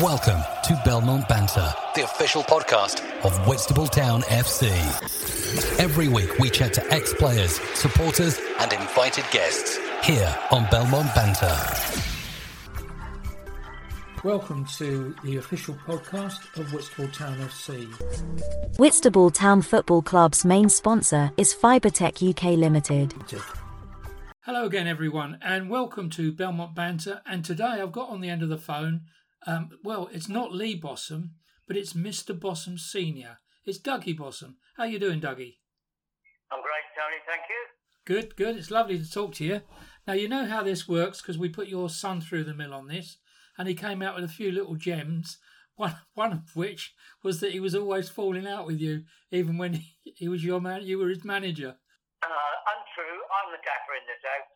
Welcome to Belmont Banter, the official podcast of Whitstable Town FC. Every week we chat to ex players, supporters, and invited guests here on Belmont Banter. Welcome to the official podcast of Whitstable Town FC. Whitstable Town Football Club's main sponsor is Fibertech UK Limited. Hello again, everyone, and welcome to Belmont Banter. And today I've got on the end of the phone, um, well, it's not Lee Bossum, but it's Mr. Bossum Senior. It's Dougie Bossum. How you doing, Dougie? I'm great, Tony. Thank you. Good, good. It's lovely to talk to you. Now you know how this works because we put your son through the mill on this, and he came out with a few little gems. One, one of which was that he was always falling out with you, even when he, he was your man. You were his manager. Uh, untrue. I'm the gaffer in this house.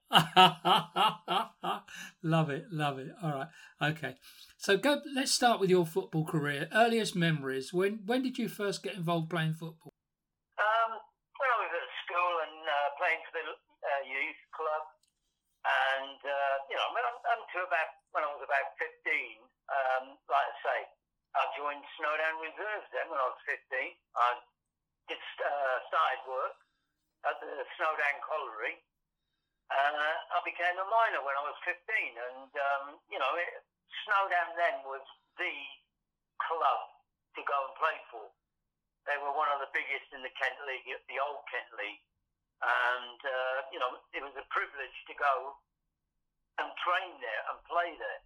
love it, love it. All right, okay. So go. Let's start with your football career. Earliest memories. When when did you first get involved playing football? Um, when I was at school and uh, playing for the uh, youth club, and uh, you know, when I'm, until about when I was about 15, um, like I say, I joined Snowdown Reserves. Then when I was 15, I just uh, started work at the Snowdown Colliery. Uh, I became a miner when I was 15, and um, you know, it, Snowdown then was the club to go and play for. They were one of the biggest in the Kent League, the old Kent League, and uh, you know, it was a privilege to go and train there and play there.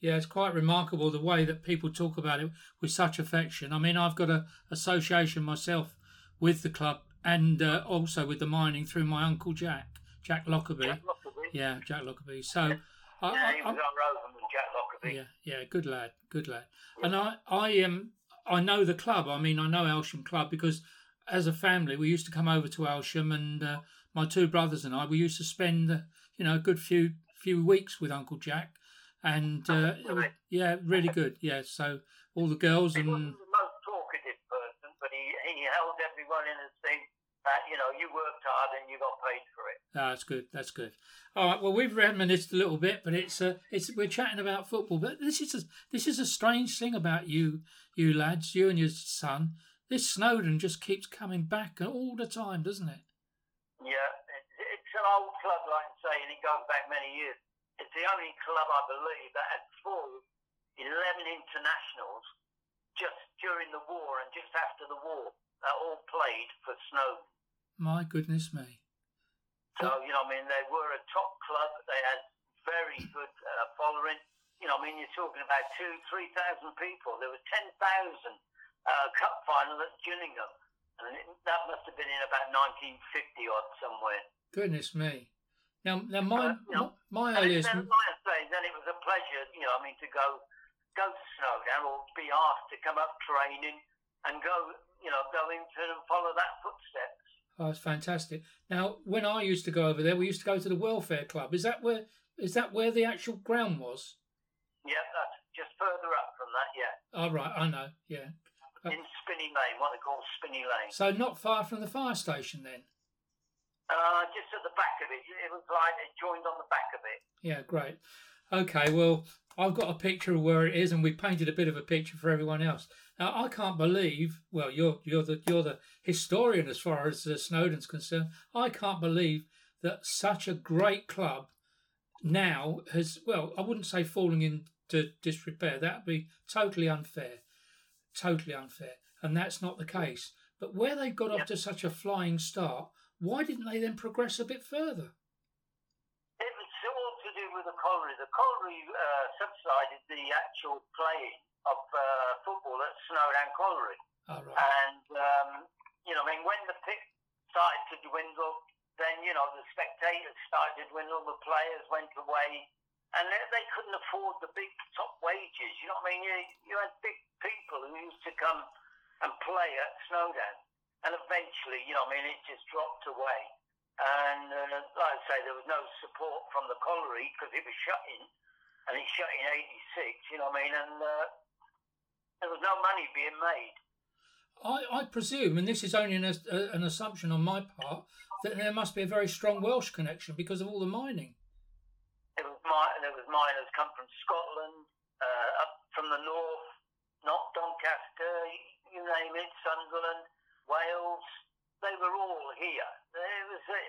Yeah, it's quite remarkable the way that people talk about it with such affection. I mean, I've got a association myself with the club and uh, also with the mining through my uncle Jack, Jack Lockerbie. Jack Lockerbie. Yeah, Jack Lockerbie. So, Yeah, I, he I, was on Roverman, Jack Lockerbie. yeah, yeah, good lad, good lad. And I, I um, I know the club. I mean, I know Aylesham Club because as a family we used to come over to Aylesham, and uh, my two brothers and I we used to spend, uh, you know, a good few few weeks with Uncle Jack, and uh, it was, yeah, really good. Yeah, so all the girls and wasn't the most talkative person, but he, he held everyone in esteem that, you know, you worked hard and you got paid for it. No, that's good. That's good. All right. Well, we've reminisced a little bit, but it's uh, it's we're chatting about football. But this is a, this is a strange thing about you, you lads, you and your son. This Snowdown just keeps coming back all the time, doesn't it? Yeah, it, it's an old club, like I say, and it goes back many years. It's the only club, I believe, that had full 11 internationals just during the war and just after the war that all played for Snowdown. My goodness me. So, you know, I mean, they were a top club. They had very good uh, following. You know, I mean, you're talking about two, 3,000 people. There was 10,000 uh, cup final at Gillingham. And it, that must have been in about 1950 odd somewhere. Goodness me. Now, now my you know, my earliest. then, like I say, then it was a pleasure, you know, I mean, to go go to Snowdown or be asked to come up training and go, you know, go into and follow that footsteps. Oh, it's fantastic. Now, when I used to go over there, we used to go to the welfare club. Is that where is that where the actual ground was? Yeah, that's just further up from that, yeah. Oh, right. I know. Yeah. Uh, In Spinney Lane, what they call Spinney Lane. So not far from the fire station then. Uh, just at the back of it. It was like it joined on the back of it. Yeah, great. Okay, well, I've got a picture of where it is, and we painted a bit of a picture for everyone else. Now, I can't believe. Well, you're you're the you're the historian as far as uh, Snowdown's concerned. I can't believe that such a great club now has. Well, I wouldn't say falling into disrepair. That'd be totally unfair, totally unfair, and that's not the case. But where they got off to such a flying start, why didn't they then progress a bit further? It was all to do with the colliery. The colliery uh, subsided the actual playing of uh, Snowdown Colliery. All right. And, um, you know, I mean, when the pick started to dwindle, then, you know, the spectators started to dwindle, the players went away, and they, they couldn't afford the big top wages. You know what I mean? You, you had big people who used to come and play at Snowdown. And eventually, you know, I mean, it just dropped away. And uh, like I say, there was no support from the colliery because it was shutting, and it shut in '86. You know what I mean? And uh, no money being made. I, I presume, and this is only an, uh, an assumption on my part, that there must be a very strong Welsh connection because of all the mining. There was mi- there was miners come from Scotland, uh, up from the north, not Doncaster, you name it, Sunderland, Wales, they were all here. There was the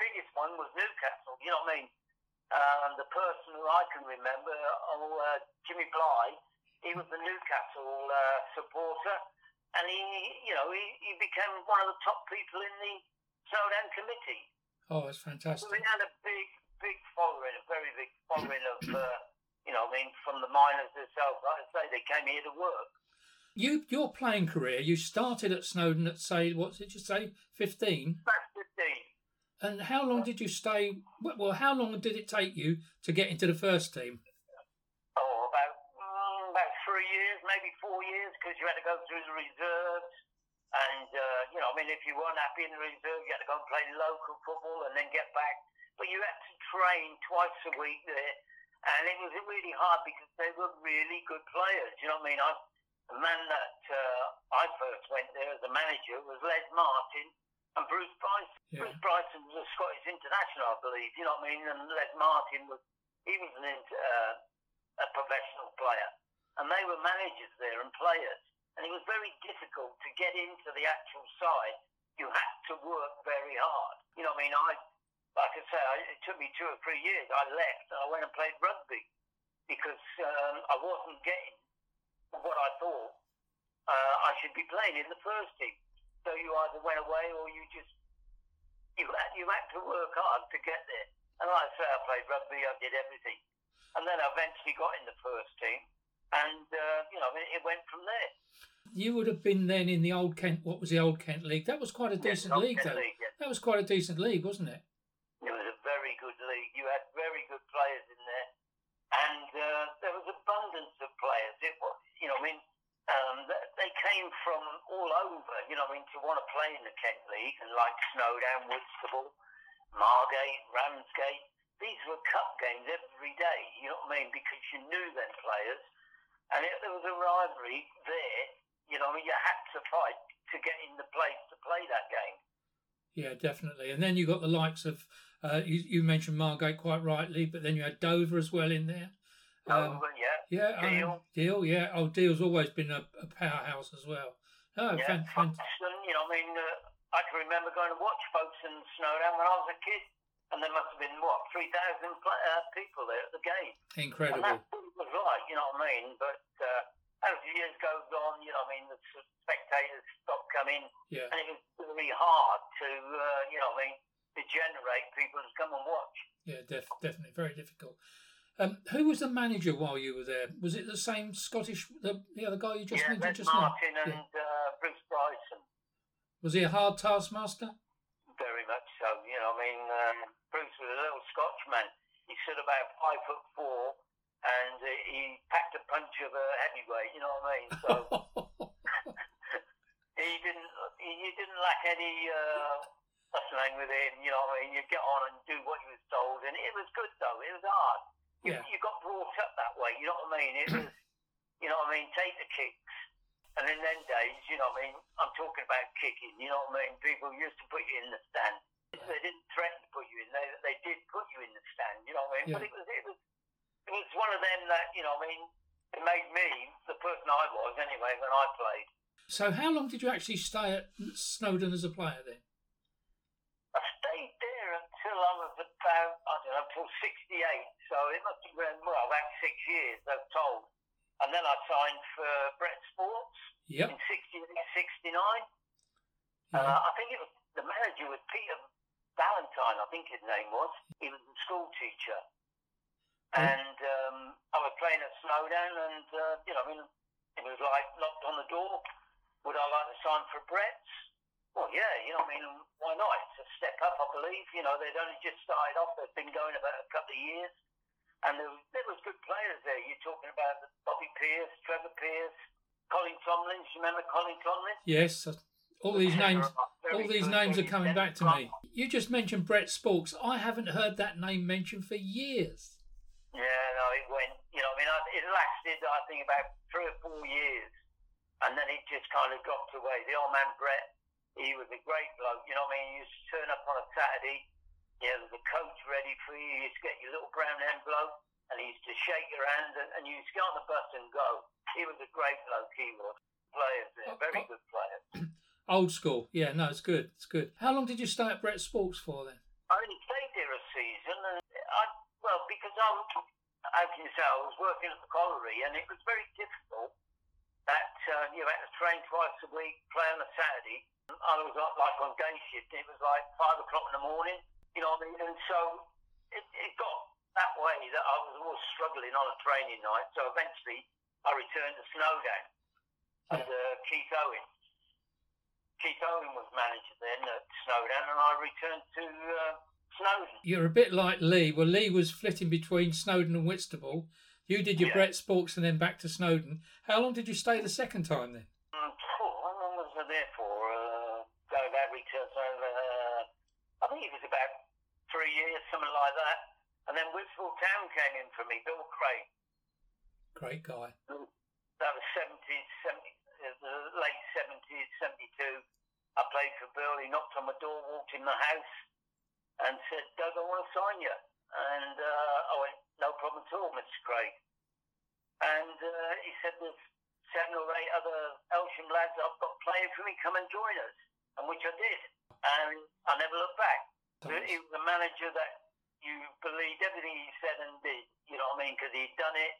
biggest one was Newcastle. You know what I mean? Um, the person who I can remember, oh, uh, Jimmy Bly, he was the Newcastle uh, supporter, and he, you know, he, he became one of the top people in the Snowdown committee. Oh, that's fantastic. So we had a big, big following, a very big following of, uh, you know, I mean, from the miners themselves. Like I say, they came here to work. You, your playing career, you started at Snowdown at say, what did you say, fifteen? About fifteen. And how long did you stay? Well, how long did it take you to get into the first team? Oh, about mm, about three years, maybe four years, because you had to go through the reserves. And, uh, you know, I mean, if you weren't happy in the reserve, you had to go and play local football and then get back. But you had to train twice a week there. And it was really hard because they were really good players. You know what I mean? I, the man that uh, I first went there as a manager was Les Martin and Bruce Bryson. Yeah. Bruce Bryson was a Scottish international, I believe. You know what I mean? And Les Martin was, he was an, uh, a professional player. And they were managers there and players and it was very difficult to get into the actual side. You had to work very hard. You know, I mean, I, like I say, I, it took me two or three years. I left and I went and played rugby because um, I wasn't getting what I thought uh, I should be playing in the first team. So you either went away or you just you had, you had to work hard to get there. And like I say, I played rugby. I did everything, and then I eventually got in the first team, and uh, you know, it, it went from there. You would have been then in the old Kent. What was the old Kent League? That was quite a Yes, decent league, Kent though. League. That was quite a decent league, wasn't it? It was a very good league. You had very good players in there, and uh, there was abundance of players. It was, you know, I mean, um, they came from all over. You know, I mean, to want to play in the Kent League, and like Snowdown, Whitstable, Margate, Ramsgate. These were cup games every day. You know what I mean? Because you knew them players, and it, there was a rivalry there. You know, I mean, you had to fight to get in the place to play that game. Yeah, definitely. And then you got the likes of uh, you, you mentioned Margate quite rightly, but then you had Dover as well in there. Um, Over, yeah. yeah, um, Deal. Deal, yeah. Oh, Deal's always been a, a powerhouse as well. Oh, Yeah, fan, you know, I mean, uh, I can remember going to watch Folkestone Snowdown when I was a kid, and there must have been, what, 3,000 uh, people there at the game. Incredible. what it was like, you know what I mean? But uh, as the years goes on, you know what I mean, the spectators stopped coming, Yeah. and it was really hard to, uh, you know what I mean, to generate people to come and watch. Yeah, def- definitely very difficult. Um, who was the manager while you were there? Was it the same Scottish, the, the other guy you just yeah, mentioned just Martin now? and uh, Bruce Bryson. Was he a hard taskmaster? Very much so. You know, I mean, um, Bruce was a little Scotchman. He stood about five foot four, and uh, he packed a punch of a heavyweight. You know what I mean? So he didn't. He, he didn't lack any uh, hustling with him. You know what I mean? You get on and do what you was told, and it was good though. It was hard. You, Yeah. you got brought up that way. You know what I mean? It was. You know what I mean? Take the kicks. And in them days, you know what I mean? I'm talking about kicking, you know what I mean? People used to put you in the stand. They didn't threaten to put you in, they, they did put you in the stand, you know what I mean? But it was, it was it was one of them that, you know I mean, it made me the person I was anyway when I played. so, how long did you actually stay at Snowdown as a player then? I stayed there until I was about, I don't know, until 68. So it must have been, well, about six years, I've told. And then I signed for Brett Sports Yep. in 68, 69. Yeah. Uh, I think it was the manager was Peter Valentine. I think his name was. He was a school teacher, Mm. and um, I was playing at Snowdown, and uh, you know, I mean, it was like knocked on the door. Would I like to sign for Brett's? Well, yeah, you know, I mean, why not? It's a step up, I believe. You know, they'd only just started off. They'd been going about a couple of years, and there was, there was good players there. You're talking about Bobby Pierce, Trevor Pierce, Colin Tomlin. Do you remember Colin Tomlin? Yes. All these names. All these names are coming back to me. You just mentioned Brett Sports. I haven't heard that name mentioned for years. Yeah, no, it went. You know, I mean, it lasted, I think, about three or four years, and then it just kind of dropped away. The old man Brett, he was a great bloke. You know, what I mean, he used to turn up on a Saturday. There was a coach ready for you. You used to get your little brown envelope, and he used to shake your hand, and, and you used to get on the bus and go. He was a great bloke. He was players there, oh, very oh. good players. Old school, yeah. No, it's good. It's good. How long did you stay at Brett Sports for then? I only stayed there a season, and I well because I was, can you say, I was working at the colliery, and it was very difficult. That uh, you had to train twice a week, play on a Saturday. I was like, like on day shift. It was like five o'clock in the morning. You know what I mean? And so it, it got that way that I was always struggling on a training night. So eventually, I returned to Snowdown under Keith Owen. Keith Owen was manager then at Snowdown, and I returned to uh, Snowdown. You're a bit like Lee. Well, Lee was flitting between Snowdown and Whitstable. You did your Yeah. Brett Sports and then back to Snowdown. How long did you stay the second time then? Mm, how long was I there for? Uh, going back, return, so, uh, I think it was about three years, something like that. And then Whitstable Town came in for me, Bill Craig. Great guy. That was 70s, 70, uh, the late 70s, 72. I played for Burley, knocked on my door, walked in the house, and said, Doug, I want to sign you. And uh, I went, no problem at all, Mr. Craig. And uh, he said, there's seven or eight other Aylesham lads I've got playing for me, come and join us. And which I did. And I never looked back. He was a manager that you believed everything he said and did, you know what I mean? Because he'd done it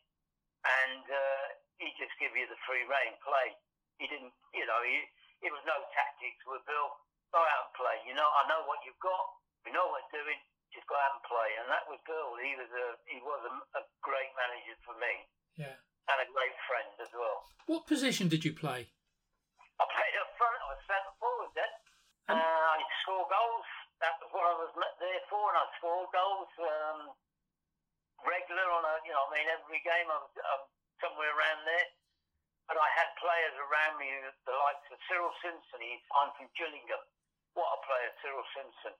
and uh, he just give you the free reign play. He didn't, you know, he, it was no tactics with Bill. Go out and play. You know, I know what you've got. We know what we're doing. Just go out and play. And that was Bill. He was a he was a, a great manager for me Yeah. and a great friend as well. What position did you play? I played up front. I was centre forward then. Uh, I scored goals. That was what I was there for, and I scored goals um, regular on a, you know, I mean, every game I was um, somewhere around there. But I had players around me, the likes of Cyril Simpson. He's signed from Gillingham. What a player, Cyril Simpson.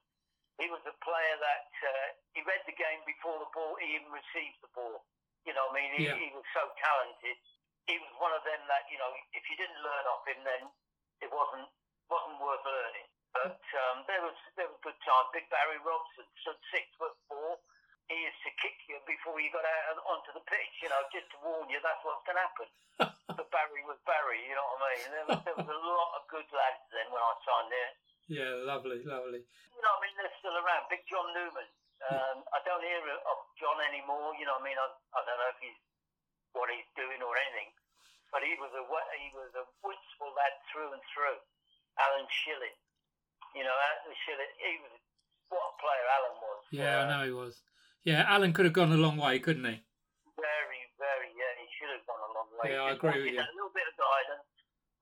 He was a player that uh, he read the game before the ball he even received the ball. You know, I mean, he, Yeah. he was so talented. He was one of them that you know, if you didn't learn off him, then it wasn't wasn't worth learning. But um, there was there was good times. Big Barry Robson stood six foot four. He used to kick you before you got out onto the pitch. You know, just to warn you that's what's going to happen. but Barry was Barry. You know what I mean? There was, there was a lot of good lads then when I signed there. Yeah, lovely, lovely. You know, what I mean, they're still around. Big John Newman. Um, I don't hear of John anymore. You know, what I mean, I, I don't know if he's what he's doing or anything, but he was a he was a Whitstable lad through and through. Alan Shilling. You know, Alan Shilling. He was what a player Alan was. Yeah, I Uh, know he was. Yeah, Alan could have gone a long way, couldn't he? Very, very. Yeah, he should have gone a long way. Yeah, I agree with you. A little bit of guidance,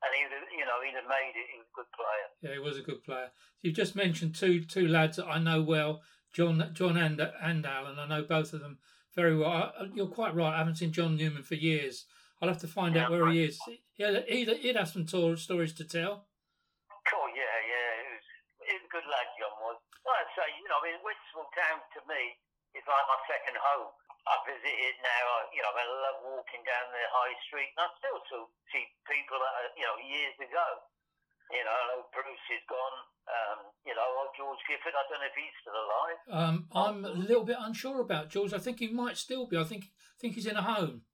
and he'd have, you know, he'd have made it. He was a good player. Yeah, he was a good player. You've just mentioned two two lads that I know well, John John and and Alan. I know both of them very well. I, you're quite right. I haven't seen John Newman for years. I'll have to find out Yeah, where he is. Yeah, he'd, he'd have some to- stories to tell. Oh yeah, yeah. He was, he was a good lad, John was. Like I say, you know, I mean, Whitstable Town to me is like my second home. I visit it now. I, you know, I love walking down the high street, and I still see people that are, you know years ago. You know, I know Bruce is gone. Um, you know, old George Gifford. I don't know if he's still alive. Um, I'm a little bit unsure about George. I think he might still be. I think think he's in a home.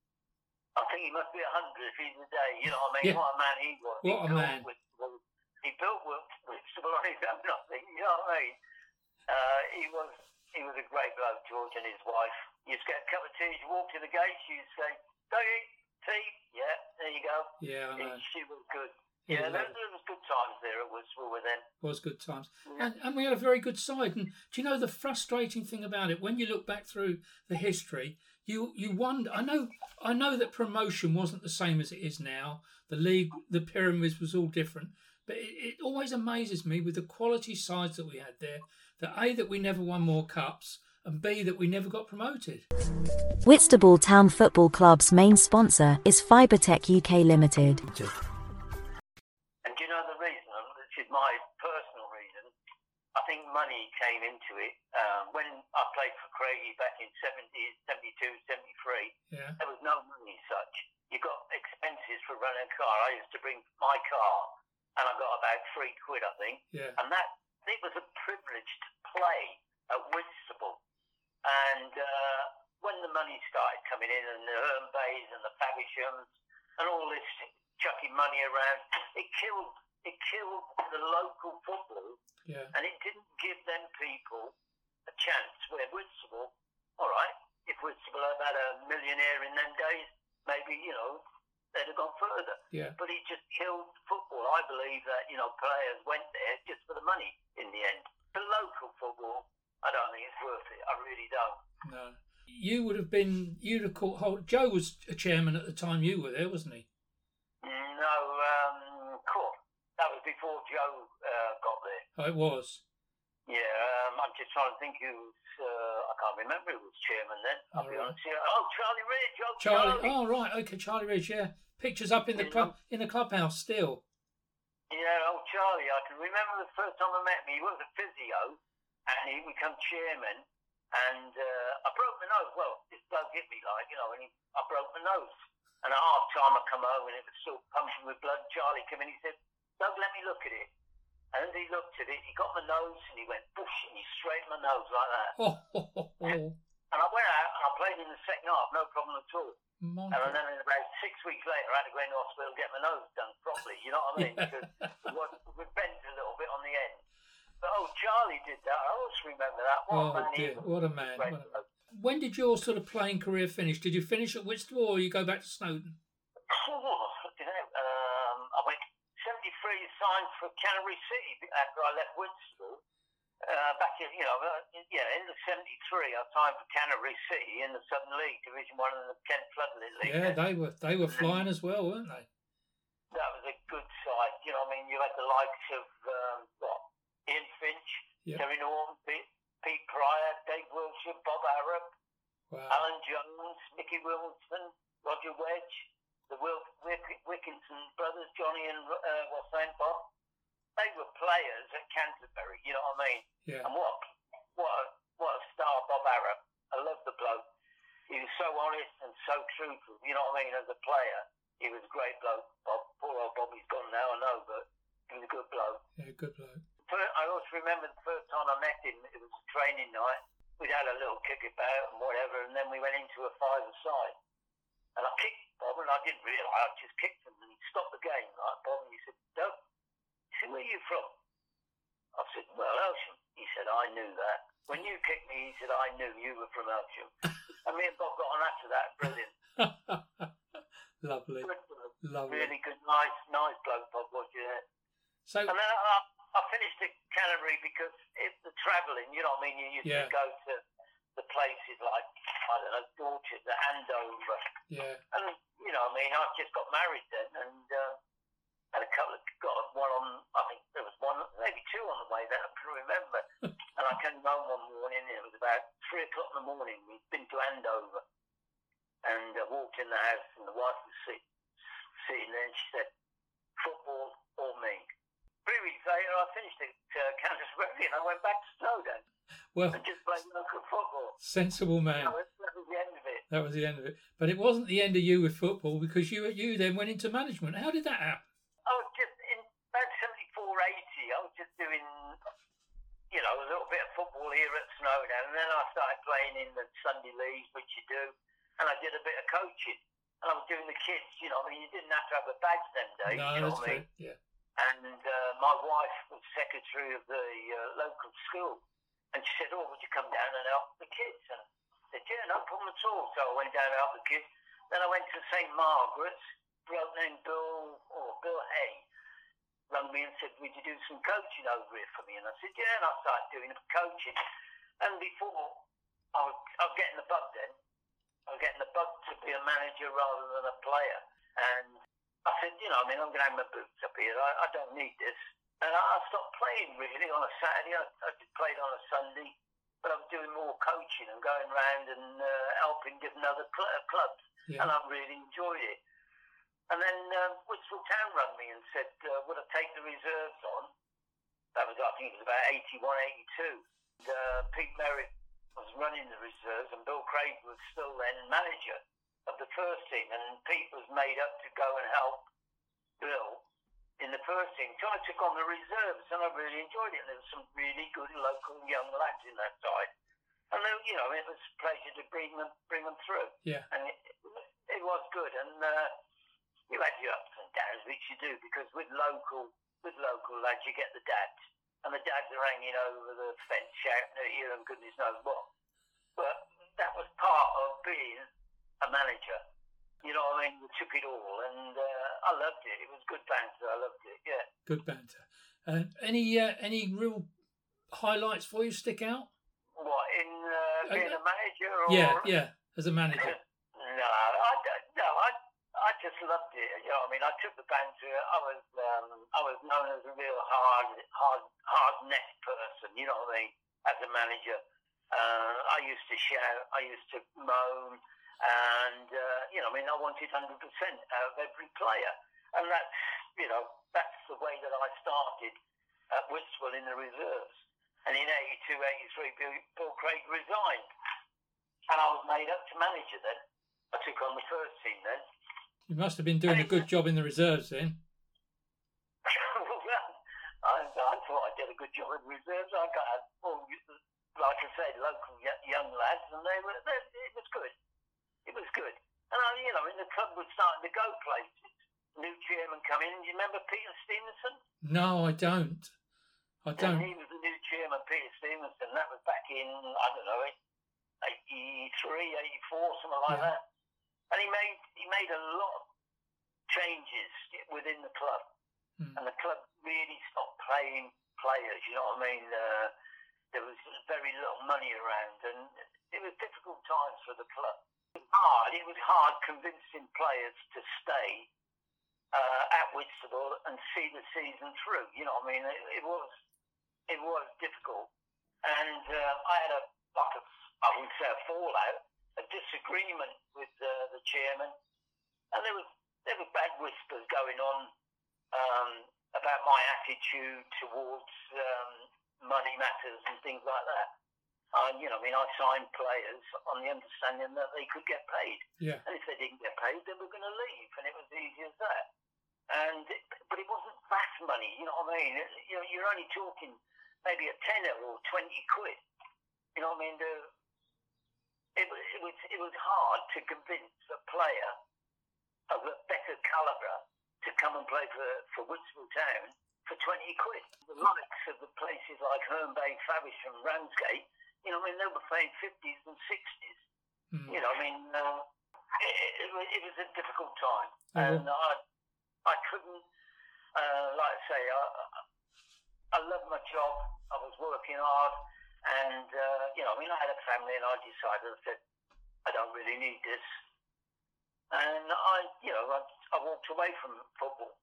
I think he must be a hundred if he's a day. You know, what I mean, Yeah. what a man he was. What he a built man. Whitstable- he built Whit- Whitstable on his own. I. You know what I mean? Uh, he was he was a great bloke, George, and his wife. You just get a cup of tea. You walk to the gates. You say, "Dougie, tea." Yeah, there you go. Yeah, I know. She was good. Yeah, Yeah, there, there was good times there at Whitstable with them. was good times. Yeah. And, and we had a very good side. And do you know the frustrating thing about it? When you look back through the history, you you wonder. I know I know that promotion wasn't the same as it is now. The league, the pyramids was all different. But it, it always amazes me with the quality sides that we had there. That a that we never won more cups, and b that we never got promoted. Whitstable Town Football Club's main sponsor is Fibertech UK Limited. And do you know the reason? And This is my personal reason. I think money came into it. Um, when I played for Craigie back in 70, 72, 73, Yeah, there was no money as such. You got expenses for running a car. I used to bring my car, and I got about three quid, I think. yeah, And that it was a privilege to play at Whitstable. And uh, when the money started coming in and the Herne Bays and the Favershams and all this chucking money around, it killed it killed the local football, Yeah. and it didn't give them people a chance. Where Whitstable, all right, if Whitstable had had a millionaire in them days, maybe you know they'd have gone further. Yeah. But it just killed football. I believe that you know players went there just for the money in the end. The local football, I don't think it's worth it. I really don't. No. You would have been. You'd have caught hold. Joe was a chairman at the time you were there, wasn't he? No, um, cool. That was before Joe uh, got there. Oh, it was. Yeah, um, I'm just trying to think who. Uh, I can't remember who was chairman then. I'll be All right. honest. Oh, Charlie Ridge. Oh, Charlie. Charlie. Oh, right. Okay, Charlie Ridge. Yeah. Pictures up in the club in the clubhouse still. Yeah, oh Charlie, I can remember the first time I met him. He was a physio, and he became chairman. And uh, I broke my nose. Well, this bloke hit me like you know, and he, I broke my nose. And at half time, I come home and it was still pumping with blood. Charlie came in. He said, "Doug, let me look at it." And as he looked at it, he got my nose and he went bush and he straightened my nose like that. Oh. And I went out and I played in the second half, no problem at all. My And then in about six weeks later, I had to go into hospital and get my nose done properly. You know what I mean? Because it was, it bent a little bit on the end. But oh, Charlie did that. I always remember that. What Oh a man dear, what a man! What a-. When did your sort of playing career finish? Did you finish at Whitstable or you go back to Snowdown? Oh, um, I went 73 signed for Canterbury City after I left Whitstable. Uh, back in, you know, uh, yeah, in the 73, I signed for Canterbury City in the Southern League, Division 1 of the Kent Floodlit League. Yeah, they were they were flying as well, weren't they? that was a good side. You know, I mean, you had the likes of um, what Ian Finch, Yeah. Terry Norton, Pete, Pete Pryor, Dave Wilshire, Bob Arab, Wow. Alan Jones, Mickey Wilson, Roger Wedge, the Will Wick- Wickinson brothers, Johnny and uh, what's their name, Bob. They were players at Canterbury. You know what I mean? Yeah. And what what a, what a star Bob Arab. I love the bloke. He was so honest and so truthful. You know what I mean? As a player, he was a great bloke. Bob, poor old Bob, he's gone now. I know, but he was a good bloke. Yeah, good bloke. Fir- I also remember the first time I met him. It was a training night. We'd had a little kick about and whatever, and then we went into a five-a-side. And I kicked Bob, and I didn't realise. I just kicked him, and he stopped the game. Like Bob, and he said, "Doug, he said, where are you from?" I said, "Well, Aylesham." He said, "I knew that. When you kicked me, he said, I knew you were from Aylesham." and me and Bob got on after that. Brilliant. Lovely, lovely. Really good, nice, nice bloke, Bob was. Yeah. So And then I, I finished at Canterbury because it, the travelling, you know what I mean? You used Yeah. to oh, go to the places like, I don't know, Dorchester, the Andover. yeah, And, you know what I mean? I just got married then and uh, had a couple of, got one on, I think there was one, maybe two on the way then, I can remember. and I came home one morning, it was about three o'clock in the morning. We'd been to Andover and uh, walked in the house and the wife was sit, sitting there and she said, football or me. Three weeks later, I finished at uh, Canterbury and I went back to Snowdown well, and just played local football. sensible man. That was, that was the end of it. That was the end of it. But it wasn't the end of you with football because you you then went into management. How did that happen? I was just in about 74, 80. I was just doing, you know, a little bit of football here at Snowdown, and then I started playing in the Sunday league, which you do, and I did a bit of coaching, and I was doing the kids. You know, I mean, you didn't have to have a badge them days. no, you know what I mean? Yeah, And uh, my wife was secretary of the uh, local school, and she said, "Oh, would you come down and help the kids?" And I said, "Yeah, no problem at all." So I went down and helped the kids. Then I went to St Margaret's. Bloke named Bill or Bill Hay rang me and said, "Would you do some coaching over here for me?" And I said, "Yeah." And I started doing the coaching. And before I was, I was getting the bug then. I was getting the bug to be a manager rather than a player. And I said, you know, I mean, I'm going to have my boots up here. I, I don't need this. And I, I stopped playing really on a Saturday. I, I played on a Sunday, but I was doing more coaching and going around and uh, helping different other cl- uh, clubs, yeah. and I really enjoyed it. And then uh, Whitstable Town rang me and said, uh, would I take the reserves on? That was, I think it was about 81, 82. And, uh, Pete Merritt was running the reserves, and Bill Craig was still then manager of the first team, and Pete was made up to go and help Bill in the first team. So I took on the reserves, and I really enjoyed it. And there were some really good local young lads in that side, and they, you know, it was a pleasure to bring them bring them through. Yeah. And it, it was good, and uh, you had your ups and downs, which you do, because with local with local lads, you get the dads, and the dads are hanging over the fence shouting at you and goodness knows what. But that was part of being a manager. You know what I mean? We took it all, and uh, I loved it. It was good banter. I loved it. Yeah. Good banter. Uh, any uh, any real highlights for you stick out? What in uh, being a manager? Or... Yeah, yeah, as a manager. no, I don't- no, I I just loved it. You know, what I mean, I took the banter. I was um, I was known as a real hard hard hard net person. You know what I mean? As a manager, uh, I used to shout. I used to moan. And uh, you know, I mean, I wanted hundred percent of every player, and that's you know that's the way that I started at Whitstable in the reserves. And in 82, 83, Bill, Bill Craig resigned, and I was made up to manager then. I took on the first team then. You must have been doing a good job in the reserves then. well, I, I thought I did a good job in reserves. I got, a- well, like I said, local young lads, and they were. They, it was good. It was good. And I, you know, and the club was starting to go places. New chairman come in. Do you remember Peter Stevenson? No, I don't. I don't. he was the new chairman, Peter Stevenson. That was back in, I don't know, 83, 84, something like Yeah. that. And he made he made a lot of changes within the club. Hmm. And the club really stopped playing players, you know what I mean? Uh, there was very little money around, and it was difficult times for the club. It was hard. It was hard convincing players to stay uh, at Whitstable and see the season through. You know what I mean? It, it was it was difficult, and uh, I had a like a I wouldn't say a fallout, a disagreement with uh, the chairman, and there was there were bad whispers going on um, about my attitude towards um, money matters and things like that. Uh, you know, I mean, I signed players on the understanding that they could get paid. Yeah. And if they didn't get paid, they were going to leave, and it was easy as that. And it, but it wasn't vast money, you know what I mean? It, you know, you're only talking maybe a tenner or twenty quid. You know what I mean? The, it, was- it was it was hard to convince a player of a better calibre to come and play for for Whitstable Town for twenty quid. The likes of the places like Herne Bay, Favish, and Ramsgate, you know, I mean, they were playing fifties and sixties. Hmm. You know, I mean, uh, it, it, was- it was a difficult time, Oh, and I, I couldn't, uh, like I say, I, I- I loved my job. I was working hard, and uh, you know, I mean, I had a family, and I decided, I said, I don't really need this, and I, you know, I, I walked away from football.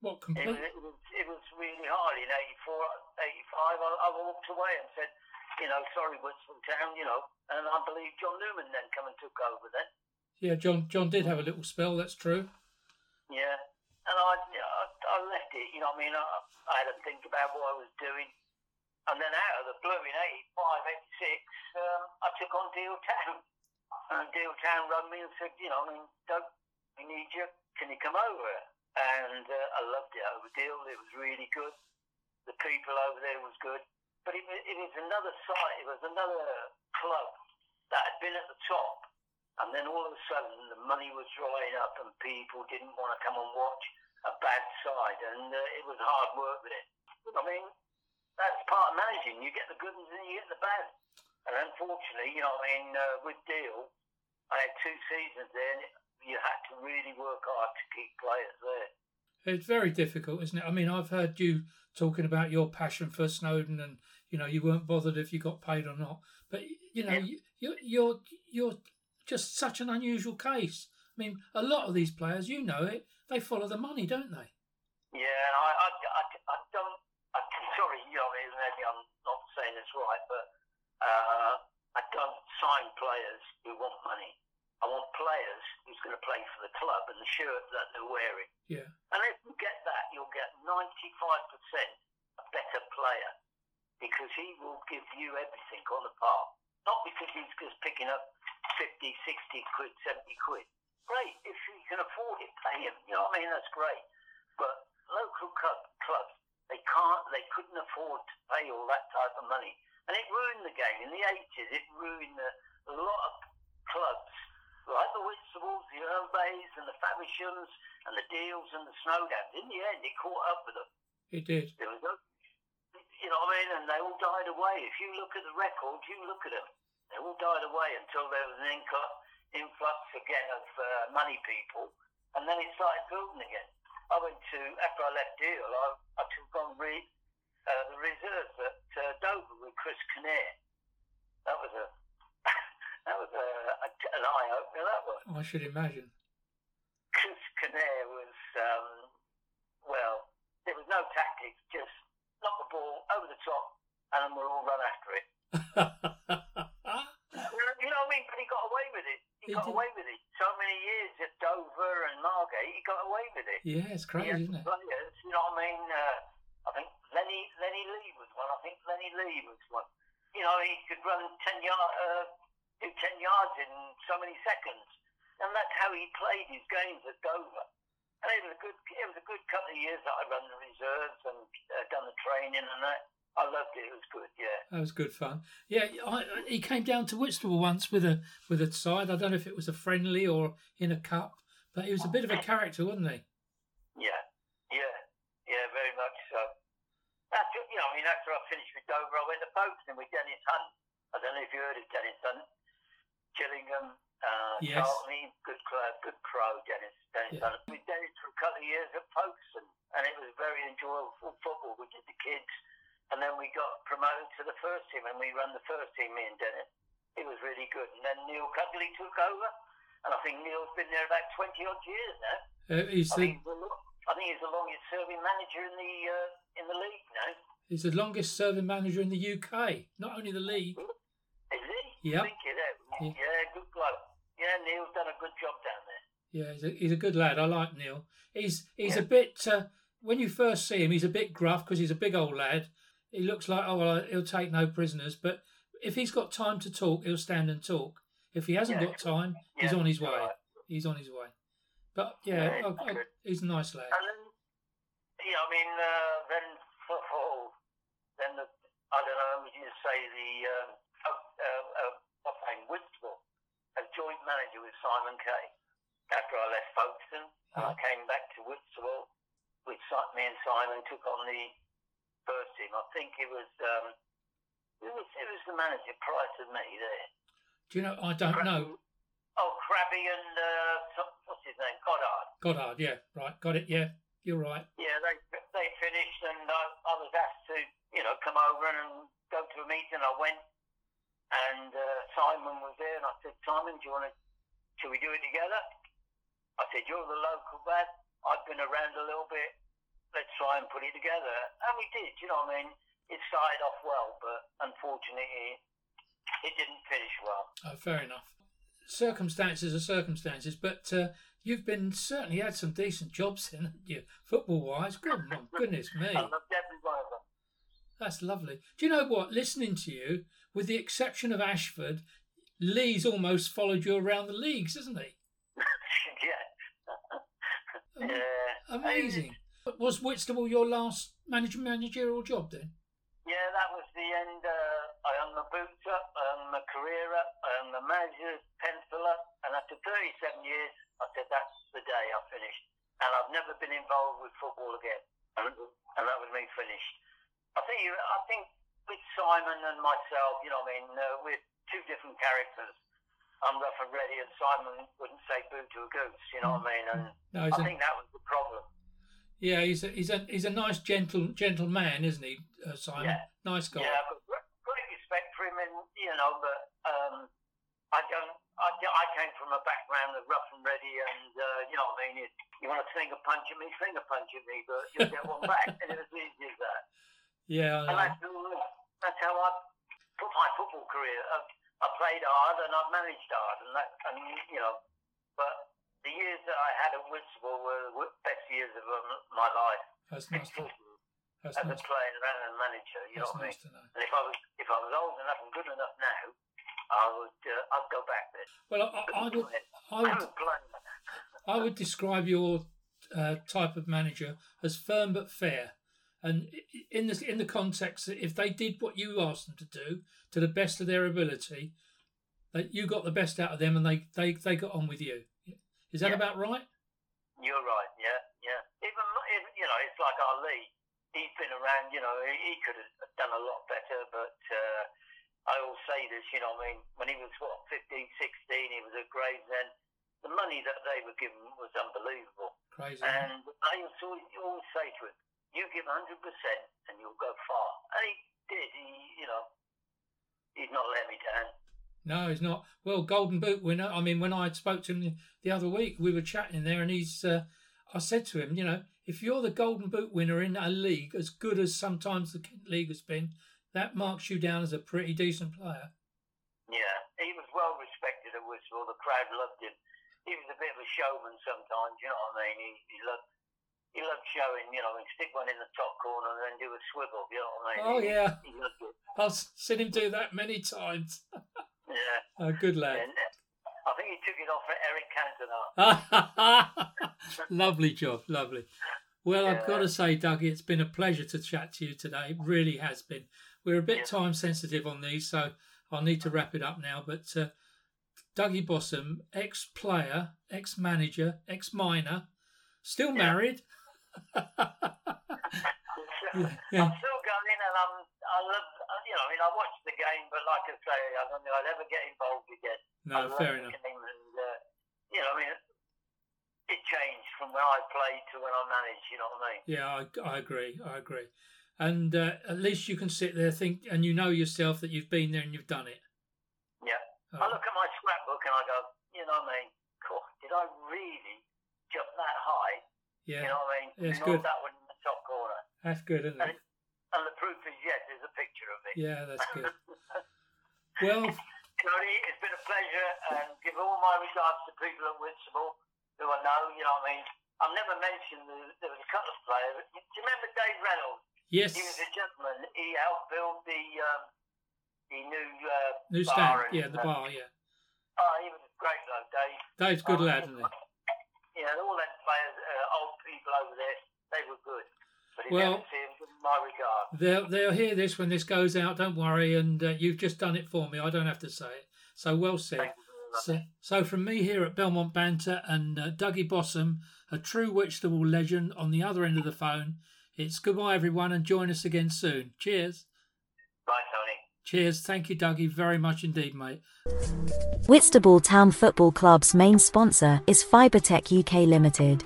What It, complete? it was it was really hard in 84, 85. I, I walked away and said, you know, sorry, Whitstable Town, you know, and I believe John Newman then come and took over then. Yeah, John. John did have a little spell. That's true. Yeah, and I, you know, I, I left it. You know, I mean, I, I had to think about what I was doing, and then out of the blue in '85, '86, um, I took on Deal Town, and Deal Town rang me and said, you know, I mean, Doug, we need you. Can you come over? And uh, I loved it over Deal. It was really good. The people over there was good, but it, it was another site. It was another club that had been at the top. And then all of a sudden, the money was drying up, and people didn't want to come and watch a bad side, and uh, it was hard work with it. I mean, that's part of managing. You get the good ones and you get the bad. And unfortunately, you know, I mean, uh, with Deal, I had two seasons there, and you had to really work hard to keep players there. It's very difficult, isn't it? I mean, I've heard you talking about your passion for Snowdown, and you know, you weren't bothered if you got paid or not. But you know, Yeah. you, you're you're you're just such an unusual case. I mean, a lot of these players, you know it, they follow the money, don't they? Yeah, I, I, I, I don't. I, sorry, you know, maybe I'm this right, but uh, I don't sign players who want money. I want players who's going to play for the club and the shirt that they're wearing. Yeah, And if you get that, you'll get 95% a better player because he will give you everything on the park. Not because he's just picking up 50, 60 quid, 70 quid. Great. If you can afford it, pay him. You know what I mean? That's great. But local club, clubs, can't, they couldn't afford to pay all that type of money. and it ruined the game. In the 80s, it ruined a, a lot of clubs, like the Whitstables, the Bays, and the Favershams, and the Deals, and the Snowdowns. In the end, it caught up with them. It did. There was no, you know what I mean? And they all died away. If you look at the records, you look at them. They all died away until there was an influx again of uh, money people, and then it started building again. I went to after I left Deal, I, I took on re, uh, the reserves at uh, Dover with Chris Kinnear. That was a that was a, a, an eye opener. That was. I should imagine. Chris Kinnear was um, well. There was no tactics, just knock the ball over the top, and then we'll all run after it. you know what I mean? But he got away with it. He, he got did. away with it. So many years at Dover and Margate, he got away with it. Yeah, it's crazy, isn't it? Players, you know what I mean? Uh, I think Lenny Lenny Lee was one. I think Lenny Lee was one. You know, he could run ten yard, uh, do ten yards in so many seconds, and that's how he played his games at Dover. And it was a good, it was a good couple of years that I run the reserves and uh, done the training and that. I loved it. It was good. Yeah. That was good fun. Yeah, I, he came down to Whitstable once with a with a side. I don't know if it was a friendly or in a cup, but he was a bit of a character, wasn't he? Yeah, yeah, yeah, very much so. After you know, I mean, after I finished with Dover, I went to Folkestone with Dennis Hunt. I don't know if you heard of Dennis Hunt. Gillingham, uh, yes. Charlton, good club, good crow, Dennis. Dennis yeah. Hunt. We did it for a couple of years at Folkestone, and it was very enjoyable football. We did the kids and then we got promoted to the first team, and we run the first team, me and Dennis. It was really good. And then Neil Cugley took over, and I think Neil's been there about 20 odd years now. Uh, he's I, the, think I think he's the longest serving manager in the uh, in the league now. He's the longest serving manager in the UK, not only the league. Is he? Yeah. Yeah. yeah, good bloke. Yeah, Neil's done a good job down there. Yeah, he's a, he's a good lad. I like Neil. He's he's yeah. a bit. Uh, when you first see him, he's a bit gruff because he's a big old lad he looks like, oh, well, he'll take no prisoners. But if he's got time to talk, he'll stand and talk. If he hasn't yeah. got time, yeah. he's on his way. Right. He's on his way. But yeah, yeah I, I, he's a nice lad. And then, yeah, I mean, uh, then for, for then the, I don't know, would you say the um, uh, uh, uh, what's name, Whitstable, as joint manager with Simon Kay. After I left Folkestone, I came back to Whitstable. With me and Simon took on the first team. I think it was um, who was who was the manager prior to me there. Do you know? I don't Crabby, know. Oh, Crabby and uh, what's his name? Goddard. Goddard, yeah, right, got it. Yeah, you're right. Yeah, they they finished, and I, I was asked to you know come over and go to a meeting. I went, and uh, Simon was there, and I said, Simon, do you want to? Shall we do it together? I said, you're the local lad. I've been around a little bit let's try and put it together. And we did, you know what I mean? It started off well, but unfortunately, it didn't finish well. Oh, fair enough. Circumstances are circumstances, but uh, you've been certainly had some decent jobs in you, football wise. Good, my goodness me. That's lovely. Do you know what? Listening to you, with the exception of Ashford, Lee's almost followed you around the leagues, isn't he? yeah. Amazing. Was Whitstable your last manager managerial job then? Yeah, that was the end. Uh, I hung the boots up, I hung my career up, I hung the manager's pencil up, and after 37 years, I said that's the day I finished. And I've never been involved with football again, and, and that was me finished. I think I think with Simon and myself, you know, I mean, uh, we're two different characters. I'm rough and ready, and Simon wouldn't say boo to a goose, you know what I mean? And no, I think that was the problem. Yeah, he's a he's a he's a nice gentle gentle man, isn't he, uh, Simon? Yeah. Nice guy. Yeah, I've got great respect for him, and you know, but um, I don't. I, I came from a background of rough and ready, and uh, you know what I mean. You, you want to finger punch at me, finger punch at me, but you'll get one back, and it was easy as that. Yeah, and that's, that's how I put my football career. I, I played hard and I've managed hard, and that, and you know, but the years that I had at Whitstable were the best years of um, my life. That's nice. To, that's as nice. a player and a manager, you that's know what nice I mean. And if I was if I was old enough and good enough now, I would uh, I'd go back there. Well, I, I would I would I would describe your uh, type of manager as firm but fair. And in the in the context that if they did what you asked them to do to the best of their ability, that you got the best out of them, and they they, they got on with you. Is that Yeah. about right? You're right. Yeah, yeah. Even, even you know, it's like Ali. He's been around. You know, he, he could have done a lot better. But uh, I always say this. You know, I mean, when he was what 15, 16, he was at Gravesend. The money that they were given was unbelievable. Crazy. And I used to always, always say to him, "You give hundred percent, and you'll go far." And he did. He, you know, he's not let me down. No, he's not. Well, Golden Boot winner. I mean, when I spoke to him the, the other week, we were chatting there, and he's. Uh, I said to him, you know, if you're the Golden Boot winner in a league as good as sometimes the Kent League has been, that marks you down as a pretty decent player. Yeah, he was well respected at Whitstable. The crowd loved him. He was a bit of a showman sometimes, you know what I mean? He, he loved he loved showing, you know, and stick one in the top corner and then do a swivel, you know what I mean? Oh, yeah. He loved it. I've seen him do that many times. Yeah. Oh, good lad. And uh, I think he took it off at Eric Cantona. lovely job, lovely. Well, I've got to say, Dougie, it's been a pleasure to chat to you today. It really has been. We're a bit Yeah. time sensitive on these, so I'll need to wrap it up now. But uh, Dougie Bossum, ex player, ex manager, ex miner, still Yeah. married. Yeah, yeah. I'm still going and I'm, I love, you know, I mean, I watched the game, but like I say, I don't think I'll ever get involved again. No, love fair enough. game and, uh, you know, I mean, it changed from when I played to when I managed, you know what I mean? Yeah, I, I agree. I agree. And uh, at least you can sit there, think, and you know yourself that you've been there and you've done it. Yeah. Oh, I look at my scrapbook and I go, you know what I mean? Cool. Did I really jump that high? yeah, You know what I mean? Not good. that one in the top corner. that's good, isn't it? And the proof is yes, there's a picture of it. Yeah, that's good. Well, Tony, it's been a pleasure and give all my regards to people at Whitstable who I know, you know what I mean? I've never mentioned the, there was a couple of players. Do you remember Dave Reynolds? yes, He was a gentleman. He helped build the um, the new uh, new stand. and, Yeah, the uh, bar. Yeah, Oh, he was a great though, Dave. Dave's good Oh, lad, isn't he? Yeah, all them players, uh, old people over there, they were good. But if Well- you ever see them, give them my regard. They'll they'll hear this when this goes out. Don't worry, and uh, you've just done it for me. I don't have to say it. So well said. Thank you. So, so from me here at Belmont Banter and uh, Dougie Bossum, a true Whitstable legend on the other end of the phone, it's goodbye everyone and join us again soon. Cheers. Bye, Tony. Cheers. Thank you, Dougie, very much indeed, mate. Whitstable Town Football Club's main sponsor is Fibertech UK Limited.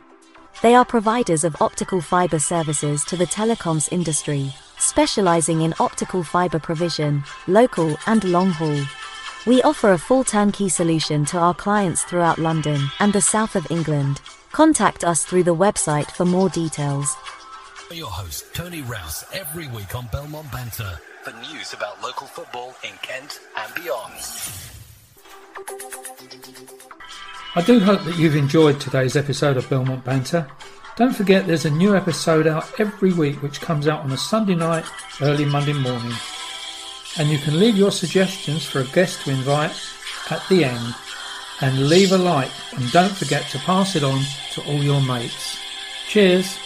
They are providers of optical fiber services to the telecoms industry, specializing in optical fiber provision, local and long haul. We offer a full turnkey solution to our clients throughout London and the south of England. Contact us through the website for more details. Your host, Tony Rouse, every week on Belmont Banter for news about local football in Kent and beyond. I do hope that you've enjoyed today's episode of Belmont Banter. Don't forget there's a new episode out every week which comes out on a Sunday night, early Monday morning. And you can leave your suggestions for a guest to invite at the end. And leave a like and don't forget to pass it on to all your mates. Cheers!